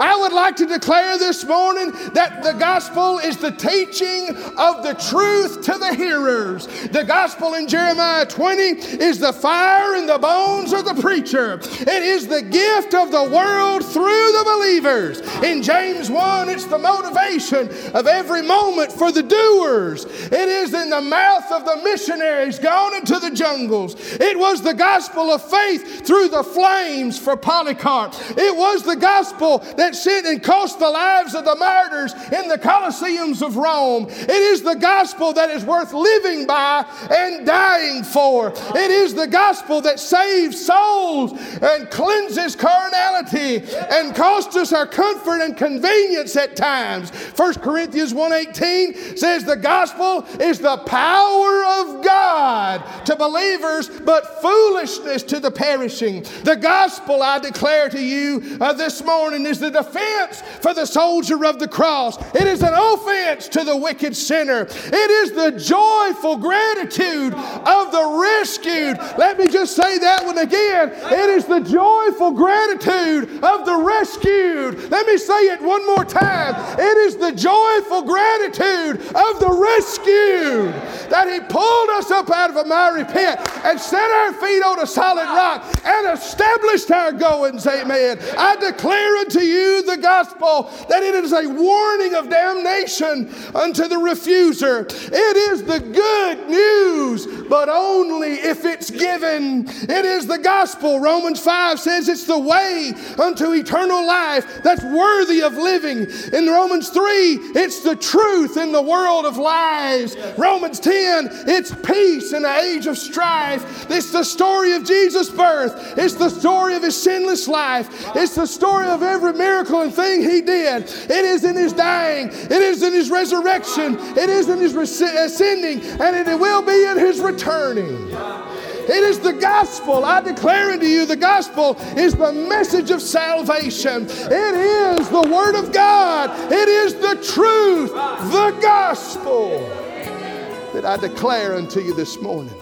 I would like to declare this morning that the gospel is the teaching of the truth to the hearers. The gospel in Jeremiah 20 is the fire in the bones of the preacher. It is the gift of the world through the believers. In James 1, it's the motivation of every moment for the doers. It is in the mouth of the missionaries gone into the jungles. It was the gospel of faith through the flames for Polycarp. It was the gospel that sent and cost the lives of the martyrs in the Colosseums of Rome. It is the gospel that is worth living by and dying for. It is the gospel that saves souls and cleanses carnality and costs us our comfort and convenience at times. 1 Corinthians 1:18 says the gospel is the power of God to believers, but foolishness to the perishing. The gospel, I declare to you uh, this morning, is the defense for the soldier of the cross. It is an offense to the wicked sinner. It is the joyful gratitude of the rescued. Let me just say that one again. It is the joyful gratitude of the rescued. Let me say it one more time. It is the joyful gratitude of the rescued that He pulled us up out of a miry pit and set our feet on a solid rock and established our goings. Amen. I declare unto you the gospel that it is a warning of damnation unto the refuser. It is the good news, but only if it's given. It is the gospel. Romans 5 says it's the way unto eternal life that's worthy of living. In Romans 3, it's the truth in the world of lies. Romans 10, it's peace in the age of strife. It's the story of Jesus' birth. It's the story of his sinless life. It's the story of every miracle and thing he did. It is in his dying. It is in his resurrection. It is in his ascending. And it will be in his returning. It is the gospel. I declare unto you the gospel is the message of salvation. It is the word of God. It is the truth, the gospel that I declare unto you this morning.